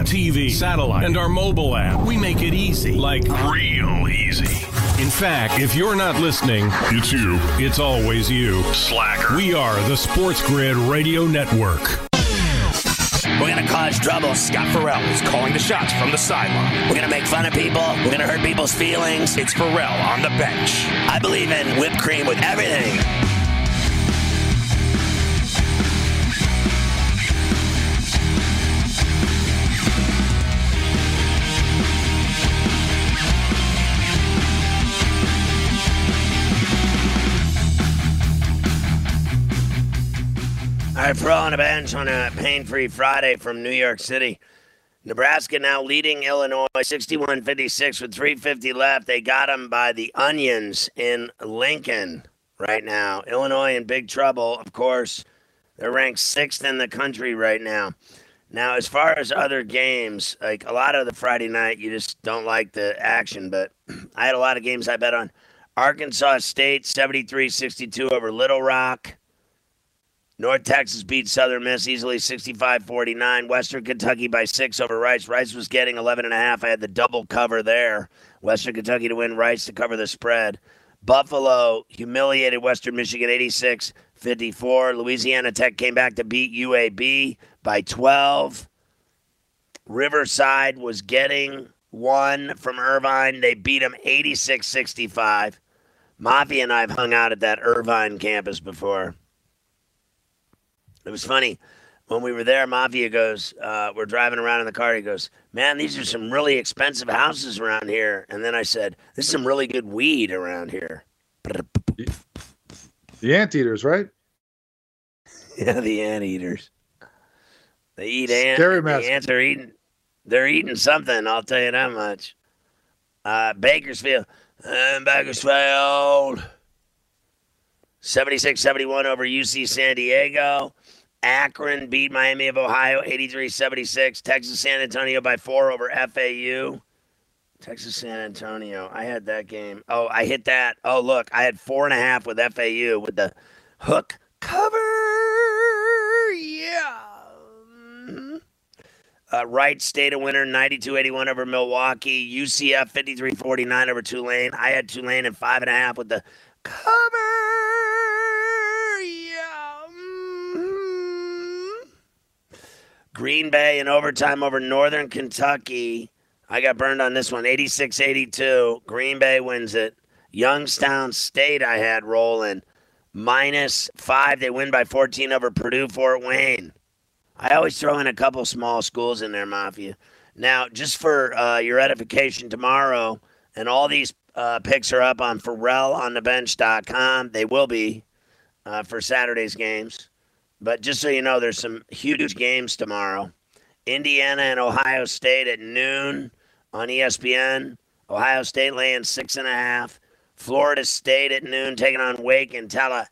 Internet, TV, satellite, and our mobile app. We make it easy. Like real easy. In fact, if you're not listening, it's you. It's always you. Slacker. We are the Sports Grid Radio Network. We're gonna cause trouble. Scott Ferrall is calling the shots from the sideline. We're gonna make fun of people. We're gonna hurt people's feelings. It's Ferrall on the bench. I believe in whipped cream with everything. Right, pro on a bench on a pain-free Friday from New York City. Nebraska now leading Illinois 61-56 with 350 left. They got them by the onions in Lincoln right now. Illinois in big trouble, of course. They're ranked sixth in the country right now. Now, as far as other games, like a lot of the Friday night, you just don't like the action, but I had a lot of games I bet on. Arkansas State 73-62 over Little Rock. North Texas beat Southern Miss easily 65 49. Western Kentucky by six over Rice. Rice was getting 11 and a half. I had the double cover there. Western Kentucky to win, Rice to cover the spread. Buffalo humiliated Western Michigan 86 54. Louisiana Tech came back to beat UAB by 12. Riverside was getting one from Irvine. They beat them 86 65. Mafia and I have hung out at that Irvine campus before. It was funny when we were there. Mafia goes, uh, we're driving around in the car. He goes, "Man, these are some really expensive houses around here." And then I said, "This is some really good weed around here." The anteaters, right? yeah, the anteaters. They eat ants. Scary The ants are eating. They're eating something. I'll tell you that much. Uh, Bakersfield. Uh, Bakersfield. 76-71 over UC San Diego. Akron beat Miami of Ohio 83-76. Texas San Antonio by four over FAU. Texas San Antonio. I had that game. Oh, I hit that. Oh, look, I had four and a half with FAU with the hook cover. Yeah. Uh, Wright State a winner 92 81 over Milwaukee. UCF 53 49 over Tulane. I had Tulane in five and a half with the cover. Yeah. Mhm. Green Bay in overtime over Northern Kentucky. I got burned on this one 86 82. Green Bay wins it. Youngstown State, I had rolling minus five. They win by 14 over Purdue Fort Wayne. I always throw in a couple small schools in there, Mafia. Now, just for uh, your edification, tomorrow, and all these uh, picks are up on FerrallOnTheBench.com. They will be uh, for Saturday's games. But just so you know, there's some huge games tomorrow. Indiana and Ohio State at noon on ESPN. Ohio State laying six and a half. Florida State at noon taking on Wake and Tallahassee.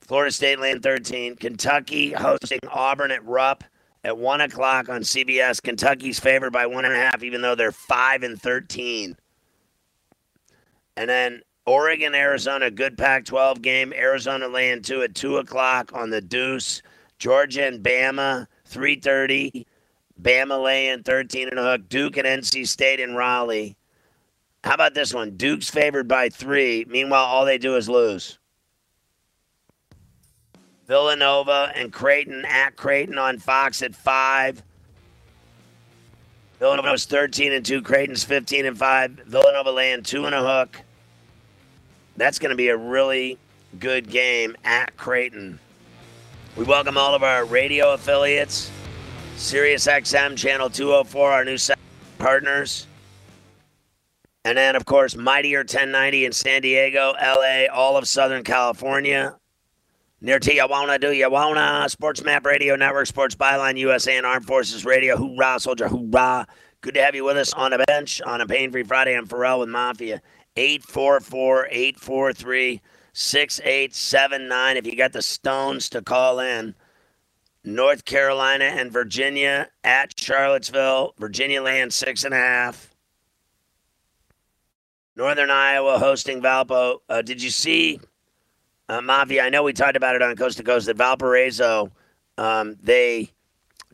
Florida State laying 13. Kentucky hosting Auburn at Rupp at 1 o'clock on CBS. Kentucky's favored by one and a half, even though they're 5 and 13. And then Oregon, Arizona, good Pac 12 game. Arizona laying two at 2 o'clock on the Deuce. Georgia and Bama, 3.30. Bama laying 13 and a hook. Duke and NC State in Raleigh. How about this one? Duke's favored by three. Meanwhile, all they do is lose. Villanova and Creighton at Creighton on Fox at five. Villanova's 13 and 2. Creighton's 15 and 5. Villanova laying two and a hook. That's going to be a really good game at Creighton. We welcome all of our radio affiliates, Sirius XM Channel 204, our new partners. And then, of course, Mightier 1090 in San Diego, LA, all of Southern California. near Tijuana. Do wanna? Sports Map Radio Network, Sports Byline USA, and Armed Forces Radio. Hoorah, soldier, hoorah. Good to have you with us on a bench on a pain free Friday. I'm Ferrall with Mafia. 844 843 6879. If you got the stones to call in, North Carolina and Virginia at Charlottesville. Virginia land six and a half. Northern Iowa hosting Valpo. Uh, did you see, uh, Mafia? I know we talked about it on Coast to Coast that Valparaiso, um, they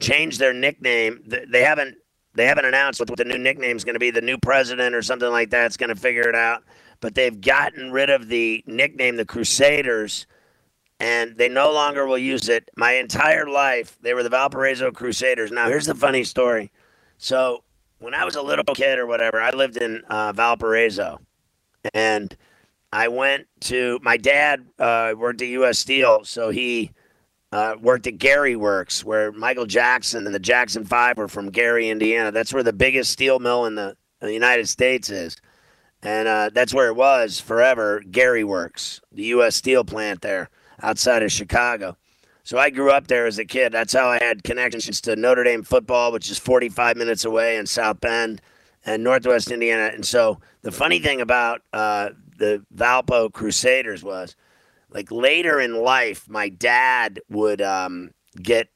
changed their nickname. They haven't they haven't announced what the new nickname is going to be. The new president or something like that's going to figure it out. But they've gotten rid of the nickname, the Crusaders, and they no longer will use it. My entire life, they were the Valparaiso Crusaders. Now, here's the funny story. So, when I was a little kid or whatever, I lived in uh, Valparaiso, and I went to my dad uh, worked at U.S. Steel, so he uh, worked at Gary Works, where Michael Jackson and the Jackson Five were from Gary, Indiana. That's where the biggest steel mill in the, in the United States is. And uh, that's where it was forever Gary Works, the U.S. Steel plant there outside of Chicago. So I grew up there as a kid. That's how I had connections to Notre Dame football, which is 45 minutes away in South Bend and Northwest Indiana. And so the funny thing about uh, the Valpo Crusaders was like later in life, my dad would um, get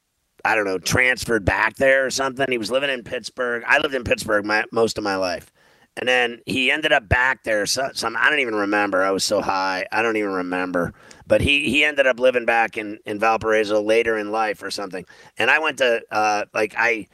I don't know transferred back there or something. He was living in Pittsburgh. I lived in Pittsburgh my, most of my life, and then he ended up back there. So, some I don't even remember. I was so high. I don't even remember. But he he ended up living back in in Valparaiso later in life or something. And I went to uh, like I.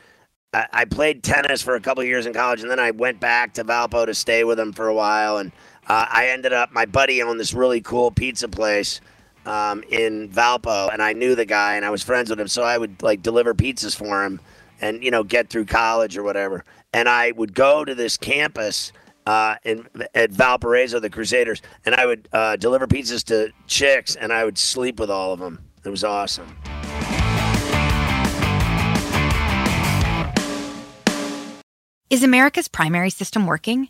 I played tennis for a couple years in college, and then I went back to Valpo to stay with him for a while. And uh, I ended up, my buddy owned this really cool pizza place um, in Valpo, and I knew the guy, and I was friends with him, so I would like deliver pizzas for him, and you know get through college or whatever. And I would go to this campus uh, in at Valparaiso, the Crusaders, and I would uh, deliver pizzas to chicks, and I would sleep with all of them. It was awesome. Is America's primary system working?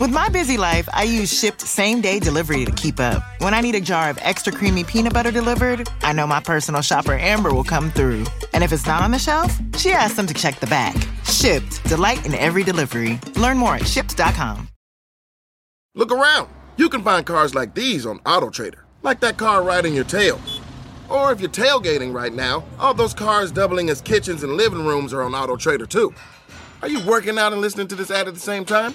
With my busy life, I use Shipt same day delivery to keep up. When I need a jar of extra creamy peanut butter delivered, I know my personal shopper Amber will come through. And if it's not on the shelf, she asks them to check the back. Shipt, delight in every delivery. Learn more at shipt.com. Look around. You can find cars like these on AutoTrader, like that car riding your tail. Or if you're tailgating right now, all those cars doubling as kitchens and living rooms are on AutoTrader too. Are you working out and listening to this ad at the same time?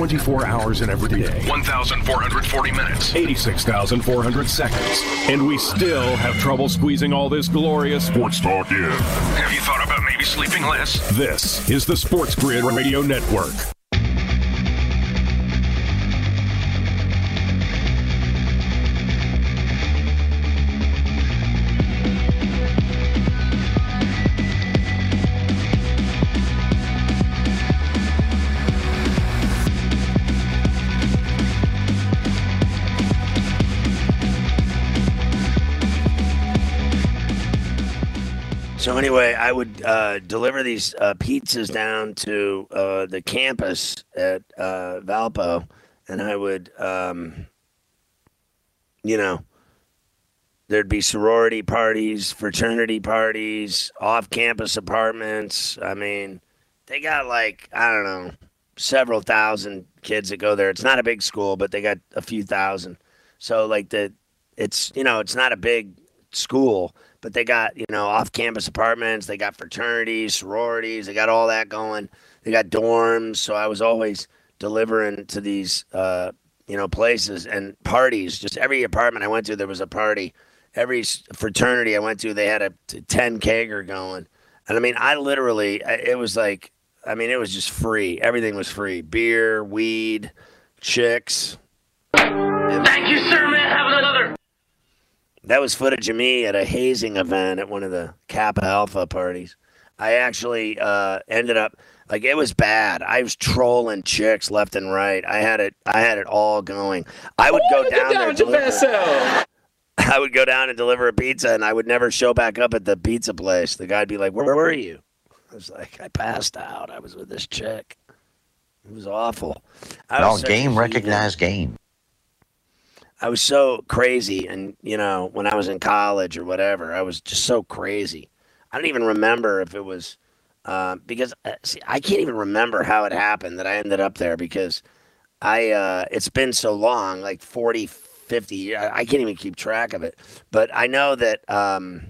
24 hours in every day, 1,440 minutes, 86,400 seconds, and we still have trouble squeezing all this glorious sports talk in. Have you thought about maybe sleeping less? This is the Sports Grid Radio Network. So anyway, I would uh, deliver these uh, pizzas down to uh, the campus at uh, Valpo, and I would, um, you know, there'd be sorority parties, fraternity parties, off-campus apartments. I mean, they got like I don't know, several thousand kids that go there. It's not a big school, but they got a few thousand. So like the, it's you know, it's not a big school, but they got you know off-campus apartments. They got fraternities, sororities. They got all that going. They got dorms. So I was always delivering to these uh, you know places and parties. Just every apartment I went to, there was a party. Every fraternity I went to, they had a 10 kegger going. And I mean, I literally, it was like, I mean, it was just free. Everything was free beer, weed, chicks. Thank you, sir, man. Have. That was footage of me at a hazing event at one of the Kappa Alpha parties. I actually uh, ended up like it was bad. I was trolling chicks left and right. I had it. I had it all going. I would go down, down there. Deliver, I would go down and deliver a pizza, and I would never show back up at the pizza place. The guy'd be like, "Where, where were you?" I was like, "I passed out. I was with this chick." It was awful. I No, was such a game recognized game. I was so crazy, and you know, when I was in college or whatever, I was just so crazy. I don't even remember if it was uh, because uh, see, I can't even remember how it happened that I ended up there because I uh, it's been so long, like 40, 50 years. I I can't even keep track of it. But I know that um,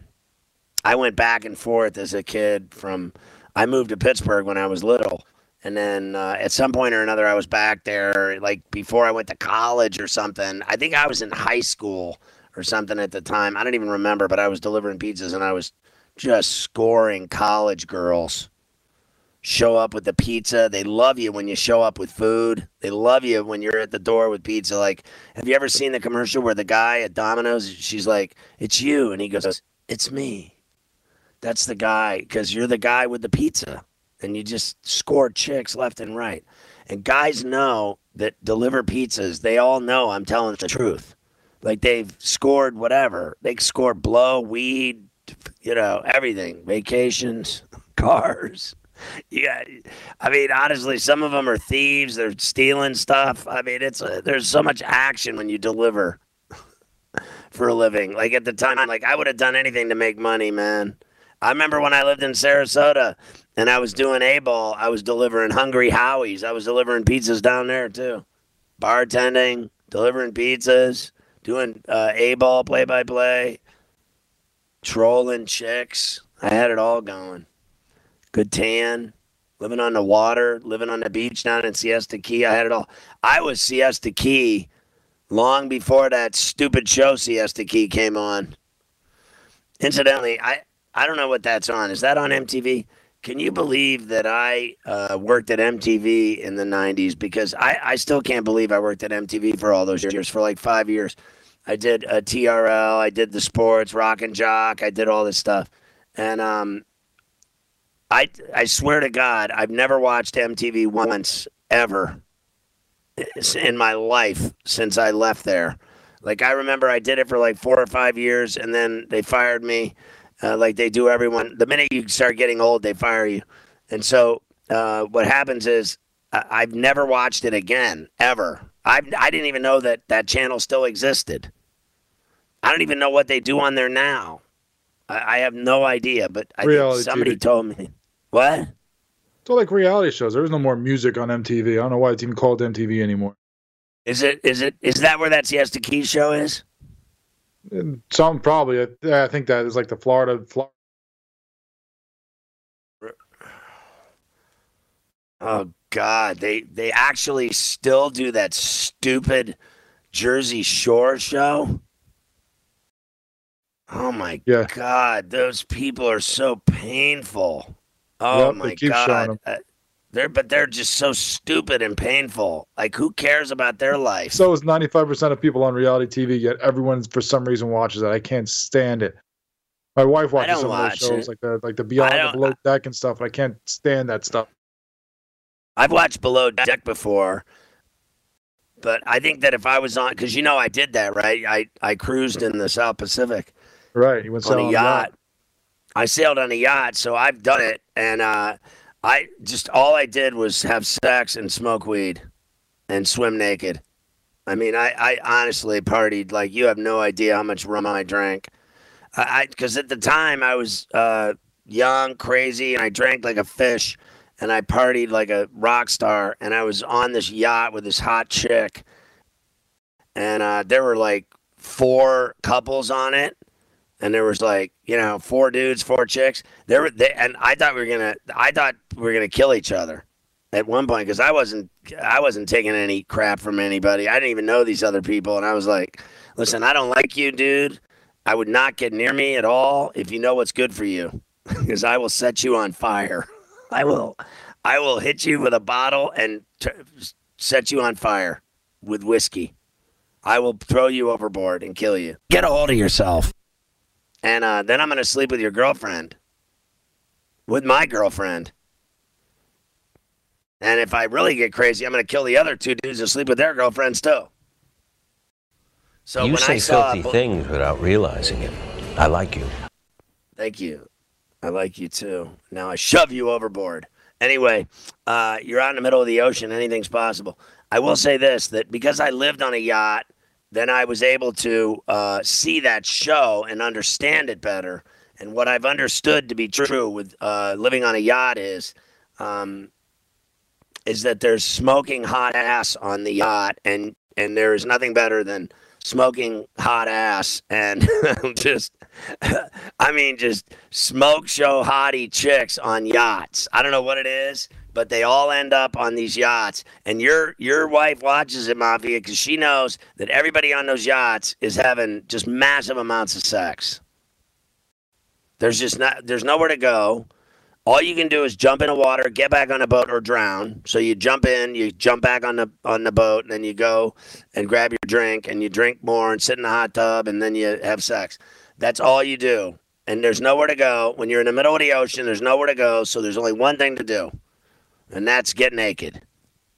I went back and forth as a kid from I moved to Pittsburgh when I was little. And then uh, at some point or another, I was back there, like before I went to college or something. I think I was in high school or something at the time. I don't even remember, but I was delivering pizzas and I was just scoring college girls. Show up with the pizza. They love you when you show up with food. They love you when you're at the door with pizza. Like, have you ever seen the commercial where the guy at Domino's, she's like, It's you. And he goes, It's me. That's the guy, because you're the guy with the pizza. And you just score chicks left and right. And guys know that deliver pizzas, they all know I'm telling the truth. Like they've scored whatever. They score blow, weed, you know, everything. Vacations, cars. Yeah, I mean, honestly, some of them are thieves. They're stealing stuff. I mean, it's uh there's so much action when you deliver for a living. Like at the time, like I would have done anything to make money, man. I remember when I lived in Sarasota and I was doing A ball. I was delivering Hungry Howie's. I was delivering pizzas down there too, bartending, delivering pizzas, doing uh, A ball play by play, trolling chicks. I had it all going. Good tan, living on the water, living on the beach down in Siesta Key. I had it all. I was Siesta Key long before that stupid show Siesta Key came on. Incidentally, I I don't know what that's on. Is that on MTV? Can you believe that I uh, worked at MTV in the 90s? Because I, I still can't believe I worked at MTV for all those years, for like five years. I did a TRL, I did the sports, rock and jock, I did all this stuff. And um, I, I swear to God, I've never watched MTV once, ever in my life since I left there. Like, I remember I did it for like four or five years, and then they fired me uh, like they do everyone. The minute you start getting old, they fire you. And so uh, what happens is I- I've never watched it again, ever. I I didn't even know that that channel still existed. I don't even know what they do on there now. I, I have no idea, but I think Reality somebody TV. told me. What? It's all like reality shows. There is no more music on MTV. I don't know why it's even called MTV anymore. Is it? Is it? Is that where that Siesta Key show is? Some probably. I, I think that is like the Florida. Florida. Oh God, they they actually still do that stupid Jersey Shore show. Oh my Yeah. God, those people are so painful. Oh Yep, my God, showing God, 'em. They're but they're just so stupid and painful. Like who cares about their life? So is 95% of people on reality TV, yet everyone for some reason watches it. I can't stand it. My wife watches some of those shows it. like the like the Beyond the Below Deck and stuff. and I can't stand that stuff. I've watched Below Deck before, but I think that if I was on, because you know I did that, right? I I cruised in the South Pacific. Right. You went on a yacht. I sailed on a yacht, so I've done it, and uh, I just all I did was have sex and smoke weed, and swim naked. I mean, I, I honestly partied like you have no idea how much rum I drank. I because at the time I was uh, young, crazy, and I drank like a fish, and I partied like a rock star, and I was on this yacht with this hot chick, and uh, there were like four couples on it, and there was like you know four dudes, four chicks. There were they, and I thought we were gonna, I thought we were gonna kill each other at one point because I wasn't, I wasn't taking any crap from anybody. I didn't even know these other people, and I was like, listen, I don't like you, dude. I would not get near me at all if you know what's good for you, because I will set you on fire. I will, I will hit you with a bottle and t- set you on fire with whiskey. I will throw you overboard and kill you. Get a hold of yourself. And uh, then I'm going to sleep with your girlfriend, with my girlfriend. And if I really get crazy, I'm going to kill the other two dudes and sleep with their girlfriends too. So you when say filthy things without realizing it. I like you. Thank you. I like you too. Now I shove you overboard. Anyway, uh, you're out in the middle of the ocean. Anything's possible. I will say this: that because I lived on a yacht, then I was able to uh, see that show and understand it better. And what I've understood to be true with uh, living on a yacht is, um, is that there's smoking hot ass on the yacht, and and there is nothing better than smoking hot ass and just I mean just smoke show hottie chicks on yachts. I don't know what it is, but they all end up on these yachts. And your your wife watches it, Mafia, because she knows that everybody on those yachts is having just massive amounts of sex. There's just not there's nowhere to go. All you can do is jump in the water, get back on a boat, or drown. So you jump in, you jump back on the on the boat, and then you go and grab your drink, and you drink more, and sit in the hot tub, and then you have sex. That's all you do. And there's nowhere to go. When you're in the middle of the ocean, there's nowhere to go. So there's only one thing to do, and that's get naked.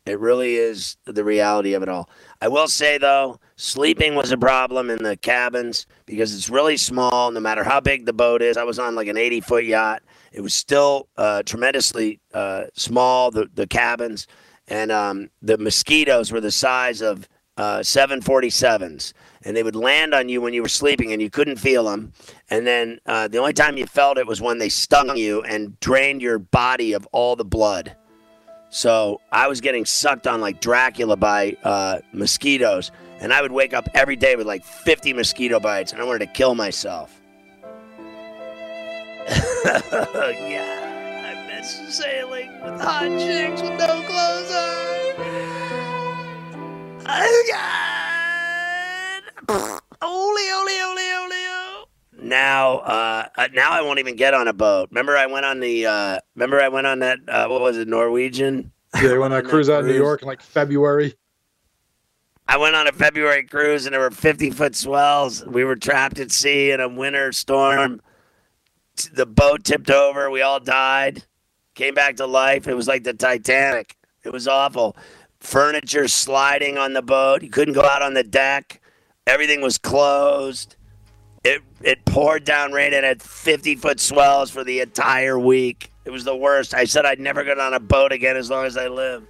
It really is the reality of it all. I will say though, sleeping was a problem in the cabins because it's really small. No matter how big the boat is, I was on like an 80 foot yacht. It was still uh, tremendously uh, small. The the cabins and um, the mosquitoes were the size of uh, 747s, and they would land on you when you were sleeping, and you couldn't feel them. And then uh, the only time you felt it was when they stung you and drained your body of all the blood. So I was getting sucked on like Dracula by uh, mosquitoes, and I would wake up every day with like 50 mosquito bites, and I wanted to kill myself. yeah, I miss sailing with hot chicks with no clothes on. Oh God! Oli, oli, oli, oli. Now, uh, uh, now I won't even get on a boat. Remember, I went on the. Uh, remember, I went on that. Uh, what was it, Norwegian? Yeah, they went on a cruise out of New York in like February. I went on a February cruise and there were 50 foot swells. We were trapped at sea in a winter storm. The boat tipped over. We all died. Came back to life. It was like the Titanic. It was awful. Furniture sliding on the boat. You couldn't go out on the deck. Everything was closed. It it poured down rain and had 50 foot swells for the entire week. It was the worst. I said I'd never get on a boat again as long as I live.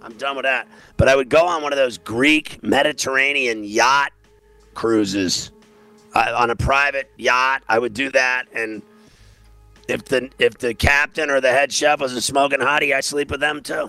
I'm done with that. But I would go on one of those Greek Mediterranean yacht cruises on a private yacht. I would do that, and if the if the captain or the head chef was a smoking hottie, I'd sleep with them too.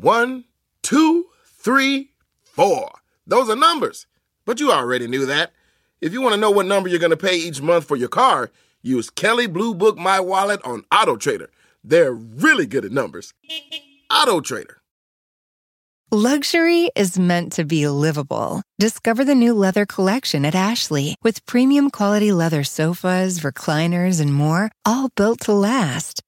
One, two, three, four. Those are numbers. But you already knew that. If you want to know what number you're going to pay each month for your car, use Kelley Blue Book My Wallet on Auto Trader. They're really good at numbers. Auto Trader. Luxury is meant to be livable. Discover the new leather collection at Ashley with premium quality leather sofas, recliners, and more, all built to last.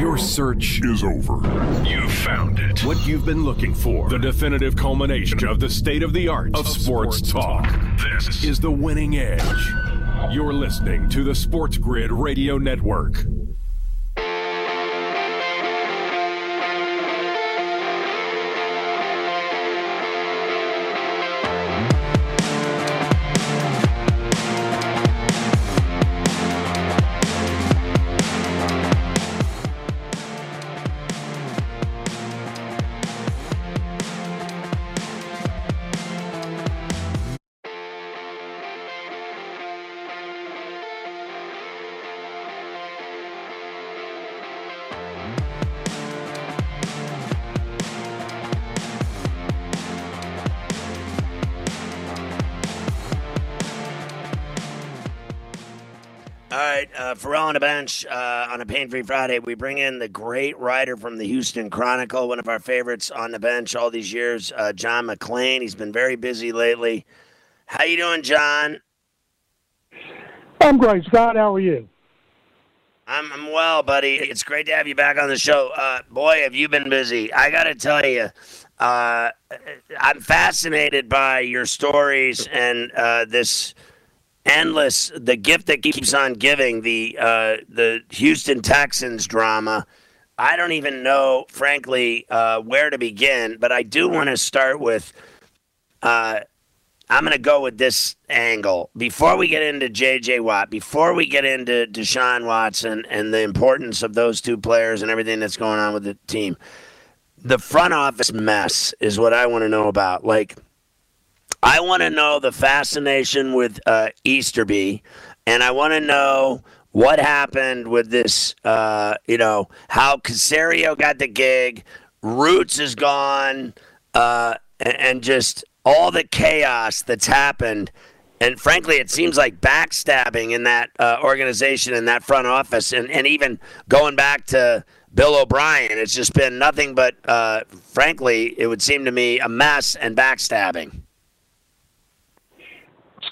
Your search is over. You found it. What you've been looking for. The definitive culmination of the state of the art of, sports, sports talk. talk. This is the winning edge. You're listening to the Sports Grid Radio Network. Uh, Ferrall on a bench uh, on a Pain Free Friday. We bring in the great writer from the Houston Chronicle, one of our favorites on the bench all these years, uh, John McClain. He's been very busy lately. How you doing, John? I'm great, Scott. How are you? I'm, I'm well, buddy. It's great to have you back on the show. Uh, boy, have you been busy. I got to tell you, uh, I'm fascinated by your stories and uh, this – endless the gift that keeps on giving the uh, the Houston Texans drama. I don't even know, frankly, uh, where to begin. But I do want to start with. Uh, I'm going to go with this angle before we get into J.J. Watt, before we get into Deshaun Watson and the importance of those two players and everything that's going on with the team. The front office mess is what I want to know about. Like I want to know the fascination with uh, Easterby, and I want to know what happened with this. Uh, you know how Caserio got the gig, Roots is gone, uh, and, and just all the chaos that's happened. And frankly, it seems like backstabbing in that uh, organization, in that front office, and, and even going back to Bill O'Brien, it's just been nothing but, uh, frankly, it would seem to me, a mess and backstabbing.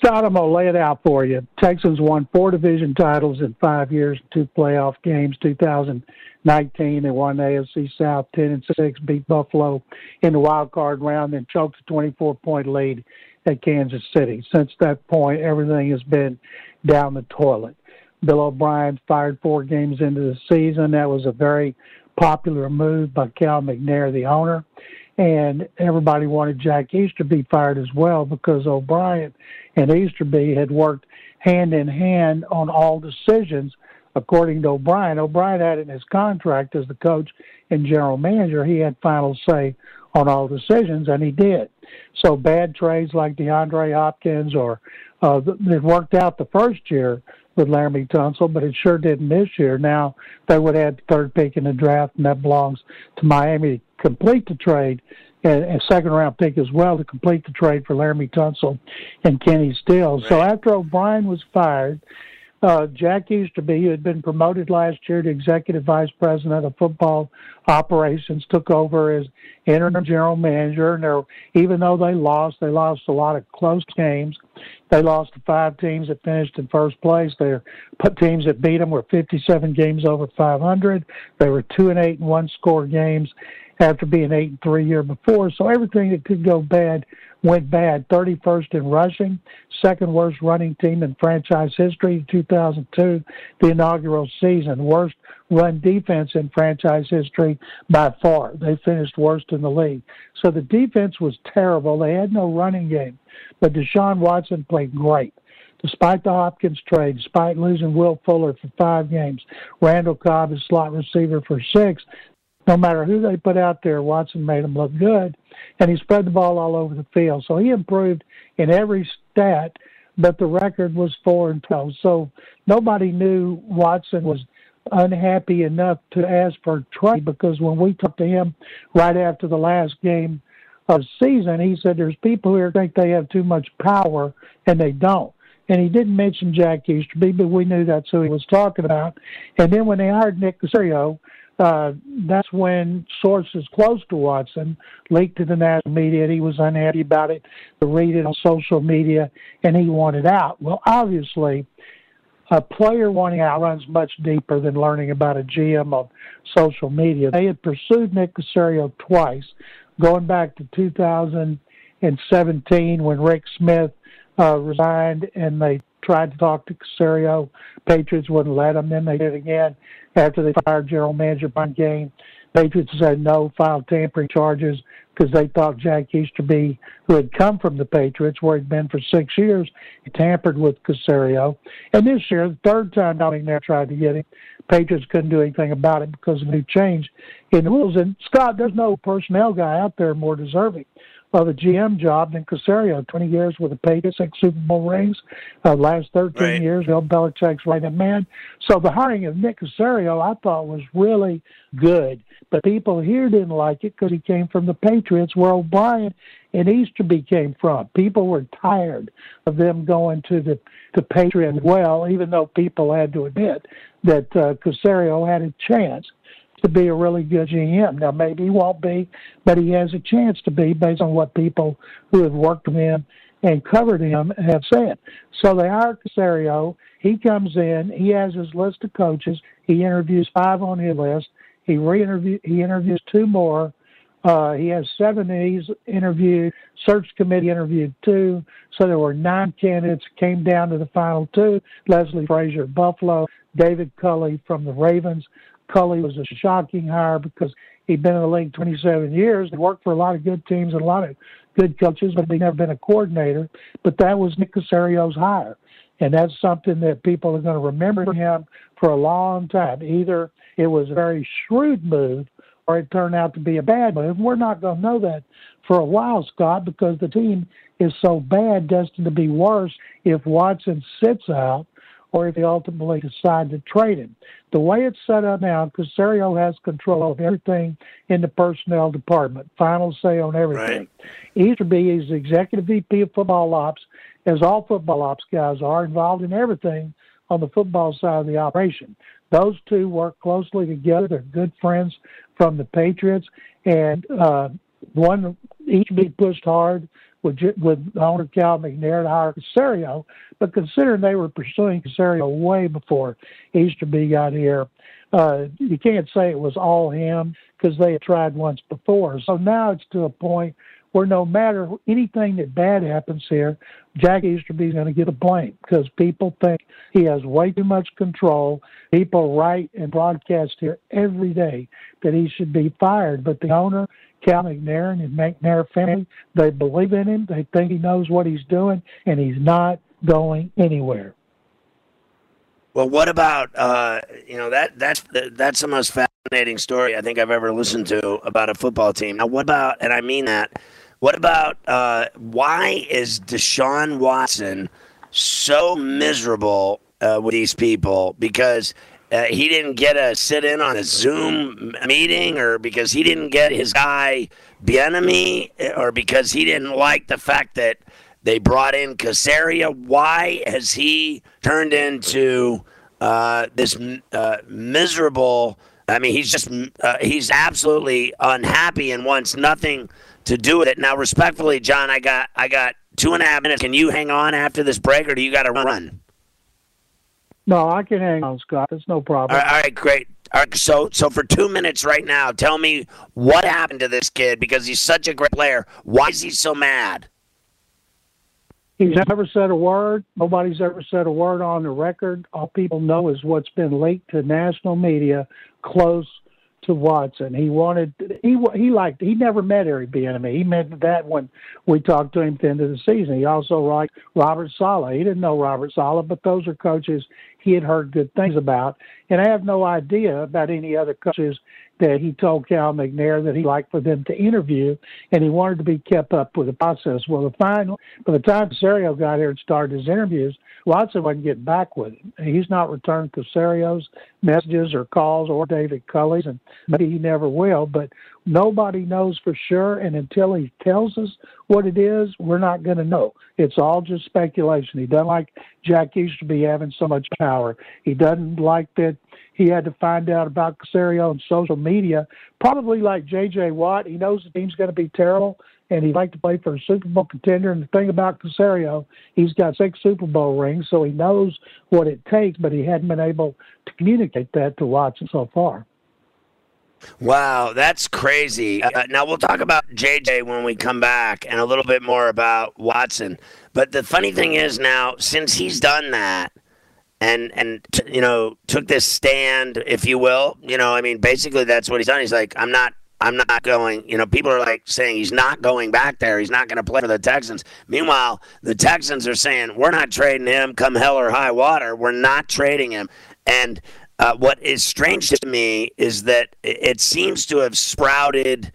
To lay it out for you. Texans won four division titles in five years, two playoff games. 2019, they won the AFC South 10 and 6, beat Buffalo in the wild card round, then choked a 24 point lead at Kansas City. Since that point, everything has been down the toilet. Bill O'Brien fired four games into the season. That was a very popular move by Cal McNair, the owner and everybody wanted Jack Easterby fired as well because O'Brien and Easterby had worked hand in hand on all decisions. According to O'Brien, O'Brien had in his contract as the coach and general manager, he had final say on all decisions, and he did. So bad trades like DeAndre Hopkins or uh, it worked out the first year with Laremy Tunsil, but it sure didn't this year. Now they would add third pick in the draft, and that belongs to Miami to complete the trade, a second round pick as well to complete the trade for Laremy Tunsil and Kenny Stills. Right. So after O'Brien was fired, uh, Jack Easterby, who had been promoted last year to executive vice president of football operations, took over as interim general manager. And even though they lost, they lost a lot of close games. They lost to five teams that finished in first place. Their teams that beat them were 57 games over 500. They were two and eight and one score games, after being eight and three year before. So everything that could go bad went bad. 31st in rushing, second worst running team in franchise history. in 2002, the inaugural season, worst run defense in franchise history by far. They finished worst in the league. So the defense was terrible. They had no running game, but Deshaun Watson played great. Despite the Hopkins trade, despite losing Will Fuller for five games, Randall Cobb is slot receiver for six, no matter who they put out there, Watson made them look good, and he spread the ball all over the field. So he improved in every stat, but the record was four and twelve. So nobody knew Watson was unhappy enough to ask for trade because when we talked to him right after the last game of season, he said there's people here think they have too much power and they don't. And he didn't mention Jack Easterby, but we knew that's who he was talking about. And then when they hired Nick Caserio, uh, that's when sources close to Watson leaked to the national media that he was unhappy about it, read it on social media, and he wanted out. Well, obviously, a player wanting out runs much deeper than learning about a GM on social media. They had pursued Nick Caserio twice, going back to 2017 when Rick Smith uh, resigned and they tried to talk to Caserio. Patriots wouldn't let them. Then they did again after they fired general manager Brian Gaine. Patriots said no, filed tampering charges because they thought Jack Easterby, who had come from the Patriots, where he'd been for six years, he tampered with Caserio. And this year, the third time Dominic Nair tried to get him, Patriots couldn't do anything about it because of a new change in the rules. And Scott, there's no personnel guy out there more deserving of a GM job than Caserio. 20 years with the Patriots, six Super Bowl rings. Uh, last 13 right. years, Bill Belichick's right hand man. So the hiring of Nick Caserio, I thought was really good. But people here didn't like it because he came from the Patriots, where O'Brien and Easterby came from. People were tired of them going to the the Patriots well, even though people had to admit that uh, Caserio had a chance to be a really good GM. Now, maybe he won't be, but he has a chance to be based on what people who have worked with him and covered him have said. So they hire Caserio. He comes in. He has his list of coaches. He interviews five on his list. He re-interview. He interviews two more. Uh, he has seven he's interviewed. Search committee interviewed two. So there were nine candidates. Came down to the final two: Leslie Frazier, Buffalo, David Culley from the Ravens. Culley was a shocking hire because he'd been in the league 27 years. He worked for a lot of good teams and a lot of good coaches, but he'd never been a coordinator. But that was Nick Caserio's hire. And that's something that people are going to remember him for a long time. Either it was a very shrewd move or it turned out to be a bad move. We're not going to know that for a while, Scott, because the team is so bad, destined to be worse if Watson sits out or if they ultimately decide to trade him. The way it's set up now, Caserio has control of everything in the personnel department, final say on everything. Right. Easterby is the executive VP of football ops, as all football ops guys are, involved in everything on the football side of the operation. Those two work closely together. They're good friends from the Patriots, and uh, one Easterby pushed hard with with owner Cal McNair to hire Caserio, but considering they were pursuing Caserio way before Easterby got here, uh, you can't say it was all him because they had tried once before. So now it's to a point where no matter anything that bad happens here, Jack Easterby is going to get a blame because people think he has way too much control. People write and broadcast here every day that he should be fired, but the owner Cal McNair and the McNair family. They believe in him. They think he knows what he's doing, and he's not going anywhere. Well, what about uh, you know that that's that's the most fascinating story I think I've ever listened to about a football team. Now, what about and I mean that. What about uh, why is Deshaun Watson so miserable uh, with these people? Because uh, he didn't get a sit in on a Zoom meeting, or because he didn't get his guy Bieniemy, or because he didn't like the fact that they brought in Caserio. Why has he turned into uh, this uh, miserable? I mean, he's just uh, he's absolutely unhappy and wants nothing to do with it. Now, respectfully, John, I got I got two and a half minutes. Can you hang on after this break, or do you got to run? No, I can hang on, Scott. It's no problem. All right, all right great. All right, so so for two minutes right now, tell me what happened to this kid because he's such a great player. Why is he so mad? He's never said a word. Nobody's ever said a word on the record. All people know is what's been leaked to national media close to Watson. He wanted he he liked he never met Eric Bieniemy. He met that when we talked to him at the end of the season. He also liked Robert Saleh. He didn't know Robert Saleh, but those are coaches he had heard good things about. And I have no idea about any other coaches that he told Cal McNair that he liked for them to interview, and he wanted to be kept up with the process. Well, the final, by the time Caserio got here and started his interviews, Watson wasn't getting back with him. He's not returned Caserio's messages or calls or David Culley's, and maybe he never will. But nobody knows for sure, and until he tells us what it is, we're not going to know. It's all just speculation. He doesn't like Jack Easterby having so much power. He doesn't like that he had to find out about Caserio on social media. Probably like J.J. Watt, he knows the team's going to be terrible, and he'd like to play for a Super Bowl contender. And the thing about Caserio, he's got six Super Bowl rings, so he knows what it takes, but he hadn't been able to communicate that to Watson so far. Wow, that's crazy. Uh, now we'll talk about JJ when we come back and a little bit more about Watson. But the funny thing is now, since he's done that, and and you know took this stand, if you will. You know, I mean, basically that's what he's done. He's like, I'm not. I'm not going. You know, people are like saying he's not going back there. He's not going to play for the Texans. Meanwhile, the Texans are saying we're not trading him, come hell or high water. We're not trading him. And uh, what is strange to me is that it seems to have sprouted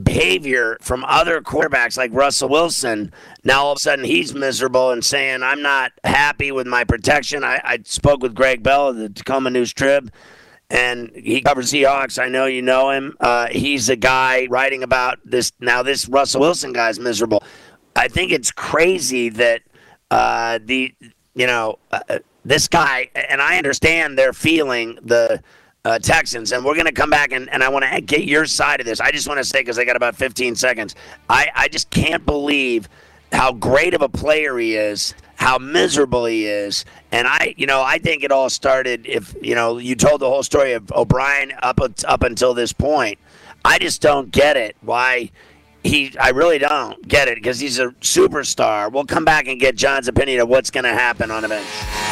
behavior from other quarterbacks like Russell Wilson. Now all of a sudden he's miserable and saying, I'm not happy with my protection. I, I spoke with Greg Bell of the Tacoma News Trib, and he covers Seahawks. I know you know him. Uh, he's a guy writing about this. Now this Russell Wilson guy's miserable. I think it's crazy that uh, the, you know, uh, this guy, and I understand their feeling, the uh, Texans, and we're going to come back and, and I want to get your side of this. I just want to say because I got about 15 seconds. I, I just can't believe how great of a player he is, how miserable he is, and I, you know, I think it all started if you know you told the whole story of O'Brien up up until this point. I just don't get it why he I really don't get it because he's a superstar. We'll come back and get John's opinion of what's going to happen on the bench.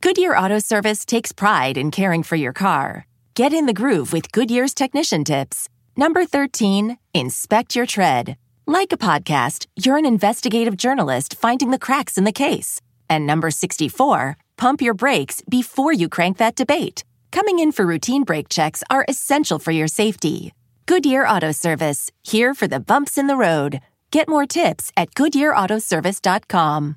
Goodyear Auto Service takes pride in caring for your car. Get in the groove with Goodyear's technician tips. Number 13, inspect your tread. Like a podcast, you're an investigative journalist finding the cracks in the case. And number 64, pump your brakes before you crank that debate. Coming in for routine brake checks are essential for your safety. Goodyear Auto Service, here for the bumps in the road. Get more tips at goodyearautoservice.com.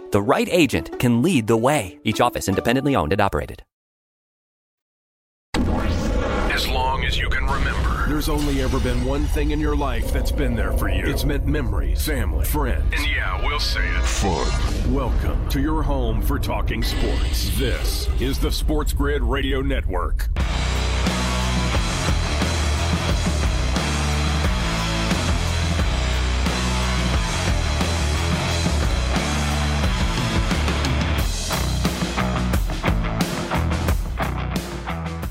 The right agent can lead the way. Each office independently owned and operated. As long as you can remember, There's only ever been one thing in your life that's been there for you. It's meant memories, family, friends. And yeah, we'll say it. Fun. Welcome to your home for talking sports. This is the Sports Grid Radio Network.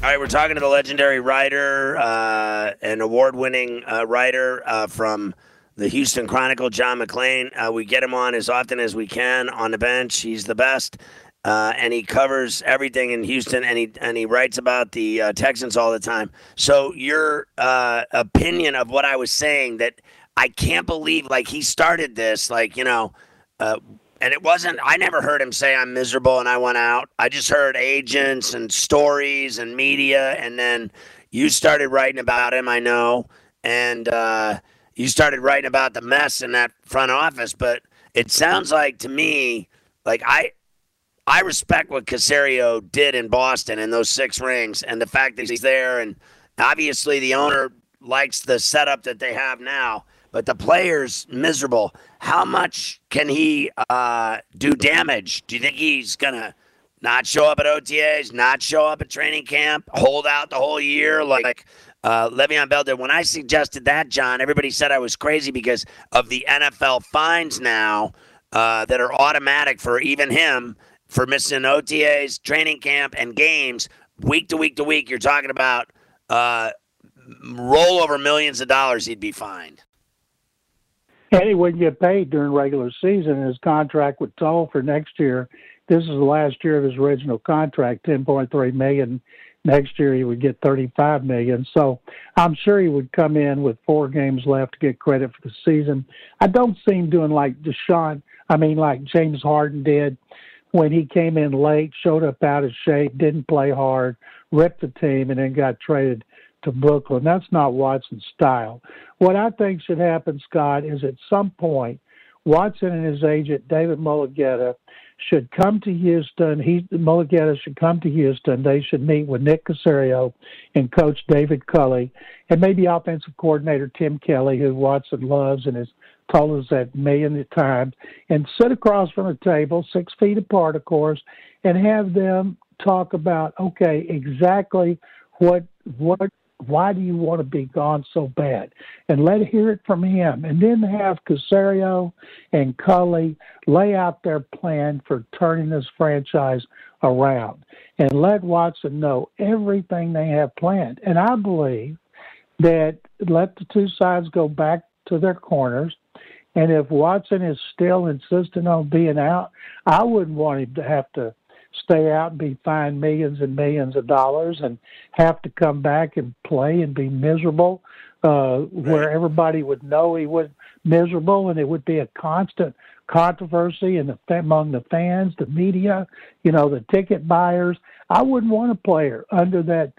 All right, we're talking to the legendary writer, uh, an award-winning uh, writer uh, from the Houston Chronicle, John McClain. Uh, we get him on as often as we can on the bench. He's the best, uh, and he covers everything in Houston, and he and he writes about the uh, Texans all the time. So your opinion of what I was saying that I can't believe, like he started this, like you know and it wasn't i never heard him say i'm miserable and i went out. I just heard agents and stories and media and then you started writing about him i know. And uh, you started writing about the mess in that front office but it sounds like to me like i i respect what caserio did in boston in those six rings and the fact that he's there. And obviously the owner likes the setup that they have now but the player's miserable. How much can he uh, do damage? Do you think he's gonna not show up at OTAs, not show up at training camp, hold out the whole year like uh, Le'Veon Bell did? When I suggested that, John, everybody said I was crazy because of the NFL fines now uh, that are automatic for even him for missing OTAs, training camp, and games week to week to week. You're talking about uh, roll over millions of dollars he'd be fined. And he wouldn't get paid during regular season. His contract would toll for next year. This is the last year of his original contract, ten point three million. Next year he would get thirty five million. So I'm sure he would come in with four games left to get credit for the season. I don't see him doing like Deshaun I mean like James Harden did when he came in late, showed up out of shape, didn't play hard, ripped the team and then got traded to Brooklyn. That's not Watson's style. What I think should happen, Scott, is at some point, Watson and his agent, David Mulugheta, should come to Houston. He Mulugheta should come to Houston. They should meet with Nick Caserio and Coach David Culley, and maybe offensive coordinator Tim Kelly, who Watson loves and has told us that million times, and sit across from a table, six feet apart, of course, and have them talk about okay, exactly what what why do you want to be gone so bad? And let hear it from him. And then have Caserio and Culley lay out their plan for turning this franchise around. And let Watson know everything they have planned. And I believe that let the two sides go back to their corners. And if Watson is still insistent on being out, I wouldn't want him to have to stay out and be fined millions and millions of dollars and have to come back and play and be miserable, uh, where everybody would know he was miserable and it would be a constant controversy in the among the fans, the media, you know, the ticket buyers. I wouldn't want a player under that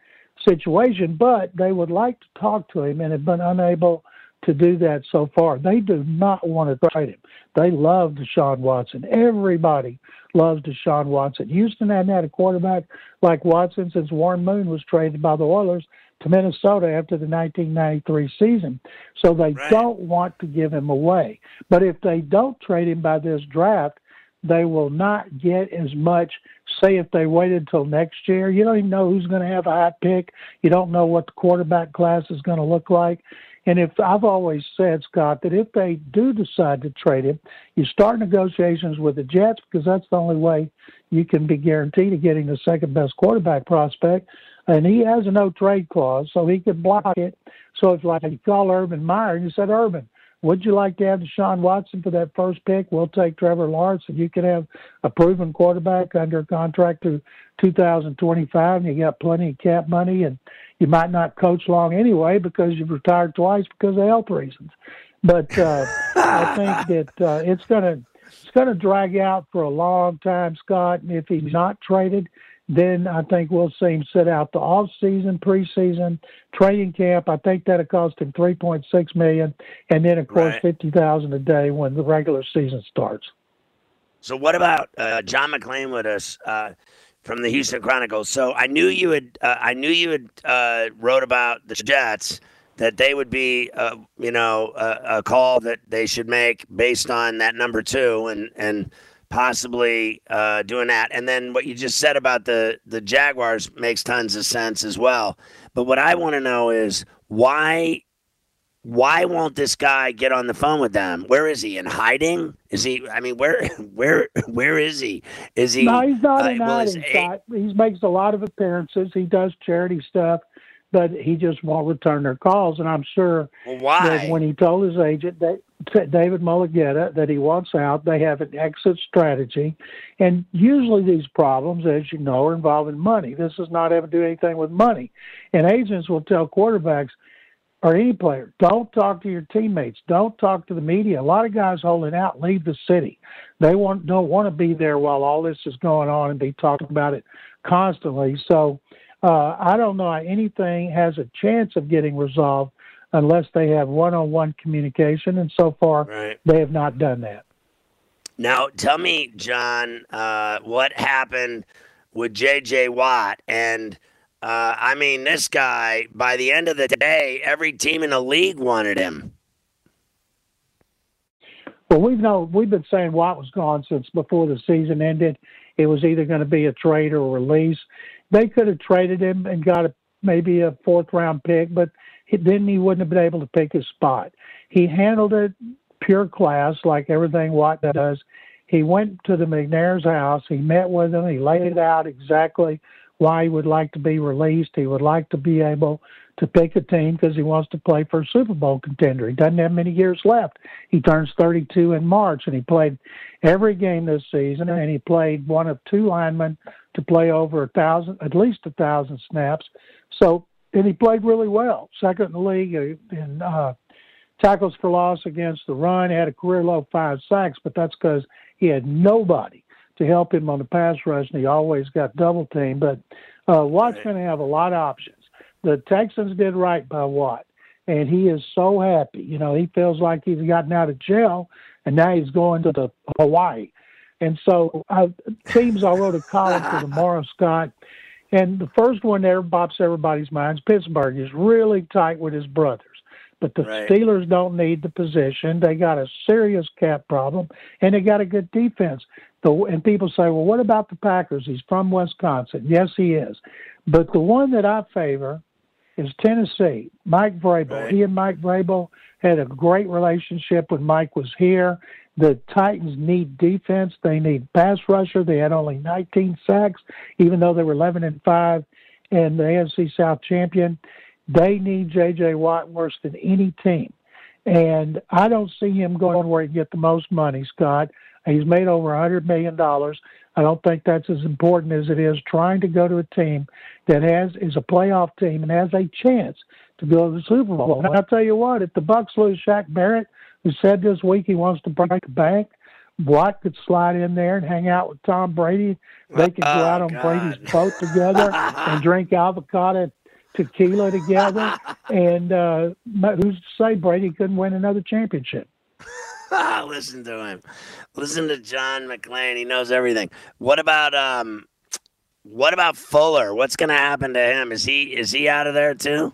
situation, but they would like to talk to him and have been unable to do that so far. They do not want to trade him. They love Deshaun Watson. Everybody loves Deshaun Watson. Houston hadn't had a quarterback like Watson since Warren Moon was traded by the Oilers to Minnesota after the 1993 season. So they right. don't want to give him away. But if they don't trade him by this draft, they will not get as much. Say if they waited until next year, you don't even know who's going to have a hot pick. You don't know what the quarterback class is going to look like. And if I've always said, Scott, that if they do decide to trade him, you start negotiations with the Jets because that's the only way you can be guaranteed of getting the second best quarterback prospect. And he has a no trade clause, so he could block it. So it's like you call Urban Meyer and you said, Urban, would you like to have Deshaun Watson for that first pick? We'll take Trevor Lawrence, and you can have a proven quarterback under contract to 2025, and you got plenty of cap money, and you might not coach long anyway because you've retired twice because of health reasons. But uh, I think that uh, it's going to it's going to drag out for a long time, Scott. And if he's not traded, then I think we'll see him sit out the off season, preseason, training camp. I think that'll cost him three point six million, and then of course right. fifty thousand a day when the regular season starts. So what about uh, John McClain with us? From the Houston Chronicle. So I knew you had uh, I knew you had uh, wrote about the Jets that they would be, uh, you know, a, a, call that they should make based on that number two and and possibly uh, doing that. And then what you just said about the the Jaguars makes tons of sense as well. But what I want to know is why why won't this guy get on the phone with them? Where is he in hiding? Is he? I mean, where, where, where is he? Is he? No, he's not uh, in hiding. Scott. He makes a lot of appearances. He does charity stuff, but he just won't return their calls. And I'm sure well, why? that when he told his agent that David Mulugheta that he wants out, they have an exit strategy, and usually these problems, as you know, are involving money. This is not ever do anything with money, and agents will tell quarterbacks or any player, don't talk to your teammates. Don't talk to the media. A lot of guys holding out leave the city. They want don't want to be there while all this is going on and be talking about it constantly. So uh, I don't know how anything has a chance of getting resolved unless they have one-on-one communication. And so far, right. they have not done that. Now, tell me, John, uh, what happened with J.J. Watt and uh, I mean, this guy, by the end of the day, every team in the league wanted him. Well, we've know we've been saying Watt was gone since before the season ended. It was either going to be a trade or a release. They could have traded him and got a, maybe a fourth round pick, but he, then he wouldn't have been able to pick his spot. He handled it pure class, like everything Watt does. He went to the McNair's house. He met with him. He laid it out exactly why he would like to be released. He would like to be able to pick a team because he wants to play for a Super Bowl contender. He doesn't have many years left. He turns 32 in March, and he played every game this season, and he played one of two linemen to play over a thousand, at least a thousand snaps. So, and he played really well, second in the league in uh, tackles for loss against the run. He had a career low five sacks, but that's because he had nobody to help him on the pass rush, and he always got double teamed. But uh, Watt's going to have a lot of options. The Texans did right by Watt, and he is so happy. You know, he feels like he's gotten out of jail, and now he's going to the Hawaii. And so, uh, teams I wrote a column for tomorrow, Scott, and the first one there bops everybody's minds. Pittsburgh is really tight with his brothers. But the right. Steelers don't need the position. They got a serious cap problem, and they got a good defense. The, and people say, well, what about the Packers? He's from Wisconsin. Yes, he is. But the one that I favor is Tennessee. Mike Vrabel. Right. He and Mike Vrabel had a great relationship when Mike was here. The Titans need defense. They need pass rusher. They had only 19 sacks, even though they were 11 and five and the AFC South champion. They need J.J. Watt worse than any team. And I don't see him going where he can get the most money, Scott. He's made over a $100 million. I don't think that's as important as it is trying to go to a team that has is a playoff team and has a chance to go to the Super Bowl. And I'll tell you what, if the Bucks lose Shaq Barrett, who said this week he wants to break the bank, Watt could slide in there and hang out with Tom Brady. They could go Oh, out on oh, God. Brady's boat together and drink avocado tequila together. And uh, who's to say Brady couldn't win another championship? Listen to him. Listen to John McClain. He knows everything. What about um what about Fuller? What's gonna happen to him? Is he is he out of there too?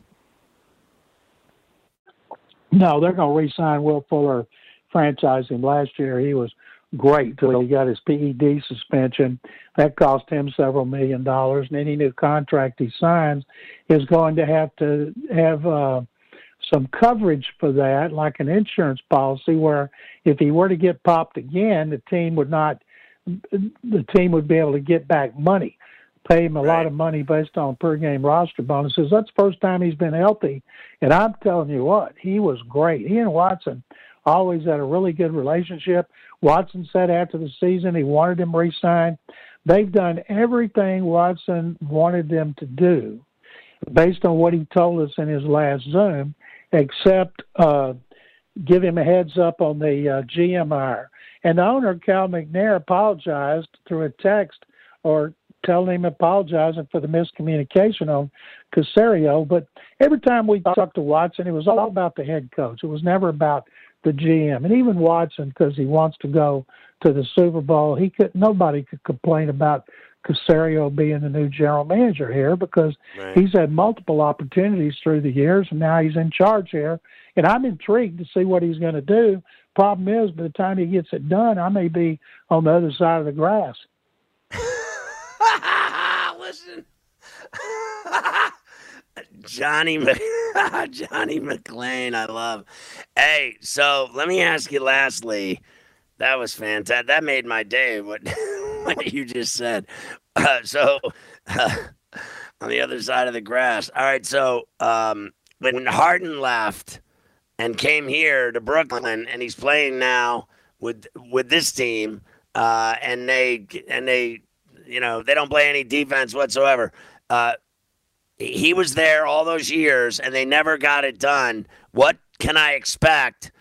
No, they're going to re-sign Will Fuller, franchise him. Last year he was great till he got his PED suspension. That cost him several million dollars, and any new contract he signs is going to have to have uh, some coverage for that, like an insurance policy, where if he were to get popped again, the team would not, the team would be able to get back money. Pay him a lot of money based on per game roster bonuses. That's the first time he's been healthy. And I'm telling you what, he was great. He and Watson always had a really good relationship. Watson said after the season he wanted him re signed. They've done everything Watson wanted them to do based on what he told us in his last Zoom, except uh, give him a heads up on the uh, GM. And the owner, Cal McNair, apologized through a text or telling him apologizing for the miscommunication on Caserio. But every time we talked to Watson, it was all about the head coach. It was never about the GM. And even Watson, because he wants to go to the Super Bowl, he could nobody could complain about Caserio being the new general manager here because Right. he's had multiple opportunities through the years, and now he's in charge here. And I'm intrigued to see what he's going to do. Problem is, by the time he gets it done, I may be on the other side of the grass. Listen. Johnny Johnny McClain, I love. Hey, so let me ask you lastly. That was fantastic. That made my day. What what you just said. Uh, so on the other side of the grass. All right. So um, when Harden left and came here to Brooklyn, and he's playing now with with this team, uh, and they and they, you know, they don't play any defense whatsoever. He was there all those years and they never got it done. What can I expect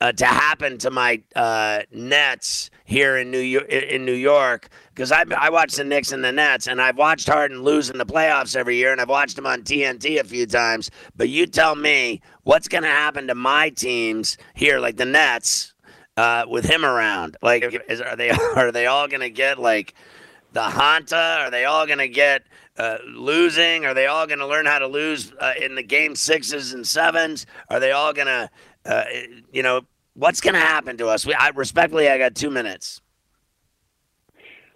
uh, to happen to my uh, Nets here in New York? In New York, because I I watched the Knicks and the Nets, and I've watched Harden lose in the playoffs every year, and I've watched him on TNT a few times. But you tell me what's going to happen to my teams here, like the Nets, uh, with him around. Like, is, are they are they all going to get like? the Hanta? Are they all going to get uh, losing? Are they all going to learn how to lose uh, in the game sixes and sevens? Are they all going to, uh, you know, what's going to happen to us? We, I, respectfully, I got two minutes.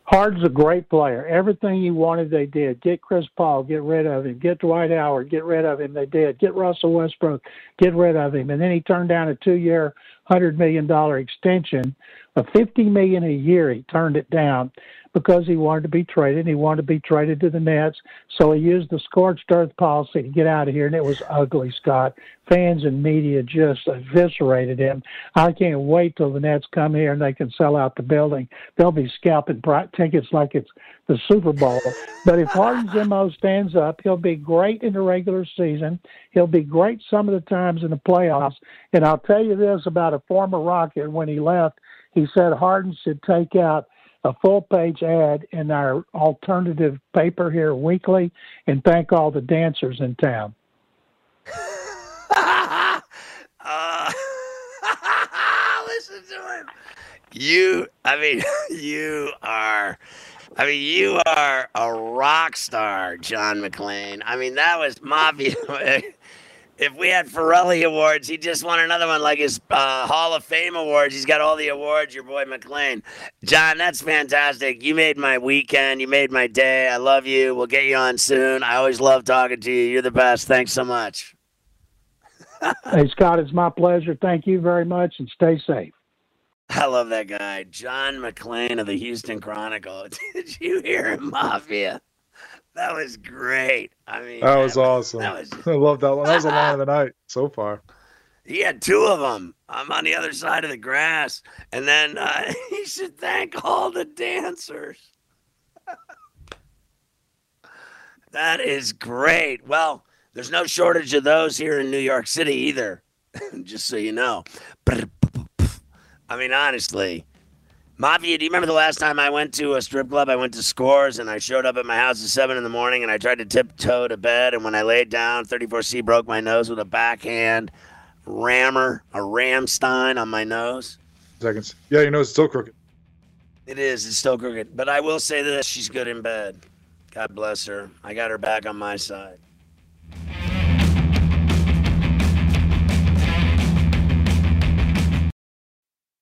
Harden's a great player. Everything you wanted, they did. Get Chris Paul, get rid of him. Get Dwight Howard, get rid of him. They did. Get Russell Westbrook, get rid of him. And then he turned down a two-year, hundred million dollar extension, a fifty million a year. He turned it down because he wanted to be traded. He wanted to be traded to the Nets, so he used the scorched earth policy to get out of here, and it was ugly, Scott. Fans and media just eviscerated him. I can't wait till the Nets come here and they can sell out the building. They'll be scalping tickets like it's the Super Bowl. but if Harden's MO stands up, he'll be great in the regular season. He'll be great some of the times in the playoffs. And I'll tell you this about a former Rocket when he left. He said Harden should take out a full page ad in our alternative paper here weekly and thank all the dancers in town. Uh, listen to him. You, I mean, you are, I mean, you are a rock star, John McClain. I mean, that was mafia. if we had Ferrelli Awards, he just won another one like his uh, Hall of Fame awards. He's got all the awards, your boy McClain. John, that's fantastic. You made my weekend. You made my day. I love you. We'll get you on soon. I always love talking to you. You're the best. Thanks so much. hey, Scott, it's my pleasure. Thank you very much and stay safe. I love that guy, John McClain of the Houston Chronicle. Did you hear him, Mafia? That was great. I mean, That was awesome. that was I love that one. That was the line of the night so far. he had two of them. I'm on the other side of the grass, and then uh, he should thank all the dancers. that is great. Well, there's no shortage of those here in New York City either. Just so you know. I mean, honestly, Mafia, do you remember the last time I went to a strip club? I went to Scores and I showed up at my house at 7 in the morning and I tried to tiptoe to bed. And when I laid down, 34C broke my nose with a backhand rammer, a Ramstein on my nose. Seconds. Yeah, your nose is still crooked. It is. It's still crooked. But I will say this she's good in bed. God bless her. I got her back on my side.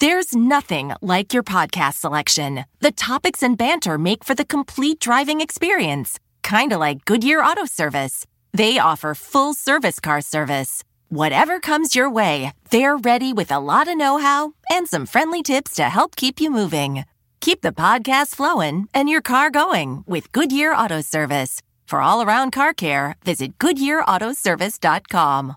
There's nothing like your podcast selection. The topics and banter make for the complete driving experience, kind of like Goodyear Auto Service. They offer full service car service. Whatever comes your way, they're ready with a lot of know how and some friendly tips to help keep you moving. Keep the podcast flowing and your car going with Goodyear Auto Service. For all around car care, visit GoodyearAutoservice.com.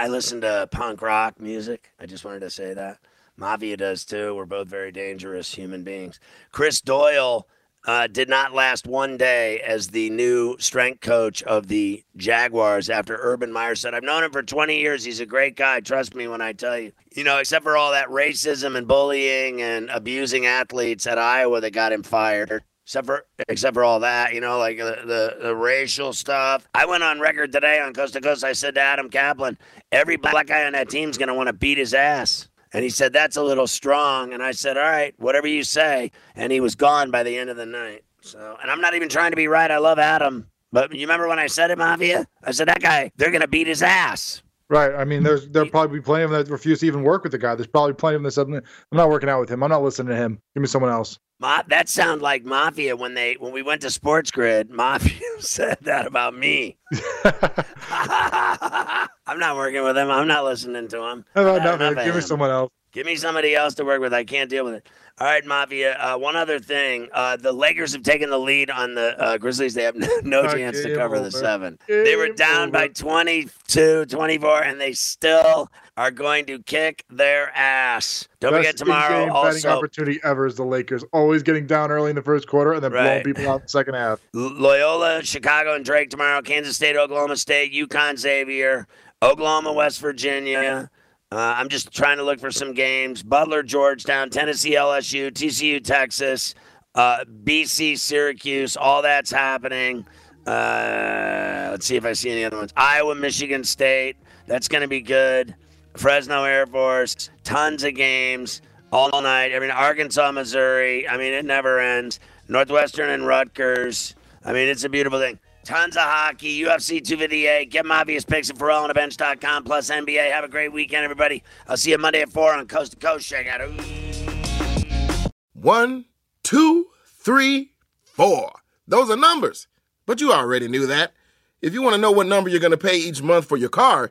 I listen to punk rock music. I just wanted to say that. Mafia does too. We're both very dangerous human beings. Chris Doyle uh, did not last one day as the new strength coach of the Jaguars after Urban Meyer said, I've known him for 20 years. He's a great guy. Trust me when I tell you. You know, except for all that racism and bullying and abusing athletes at Iowa that got him fired. Except for, except for all that, you know, like the, the, the racial stuff. I went on record today on Coast to Coast. I said to Adam Kaplan, every black guy on that team's going to want to beat his ass. And he said, That's a little strong. And I said, All right, whatever you say. And he was gone by the end of the night. So, and I'm not even trying to be right. I love Adam. But you remember when I said it, Mafia? I said, That guy, they're going to beat his ass. Right. I mean, there's there'll probably be plenty of them that refuse to even work with the guy. There's probably plenty of them that said, I'm not working out with him. I'm not listening to him. Give me someone else. Ma- that sound like Mafia when they when we went to Sports Grid. Mafia said that about me. I'm not working with him. I'm not listening to him. How about I have nothing? Give me him. someone else. Give me somebody else to work with. I can't deal with it. All right, Mafia. Uh, one other thing. Uh, the Lakers have taken the lead on the uh, Grizzlies. They have no, chance to cover over. the seven. they were Game down by 22, 24, and they still are going to kick their ass. Don't Best forget tomorrow in-game betting opportunity ever is the Lakers always getting down early in the first quarter and then blowing people out in the second half. Loyola, Chicago, and Drake tomorrow. Kansas State, Oklahoma State, UConn, Xavier, Oklahoma, West Virginia. Uh, I'm just trying to look for some games. Butler, Georgetown, Tennessee, LSU, TCU, Texas, uh, BC, Syracuse. All that's happening. Uh, let's see if I see any other ones. Iowa, Michigan State. That's going to be good. Fresno Air Force. Tons of games all night. I mean, Arkansas, Missouri. I mean, it never ends. Northwestern and Rutgers. I mean, it's a beautiful thing. Tons of hockey, UFC 258. Get my obvious picks at FerrallOnTheBench.com plus NBA. Have a great weekend, everybody. I'll see you Monday at 4 on Coast to Coast. Check out. One, two, three, four. Those are numbers. But you already knew that. If you want to know what number you're going to pay each month for your car,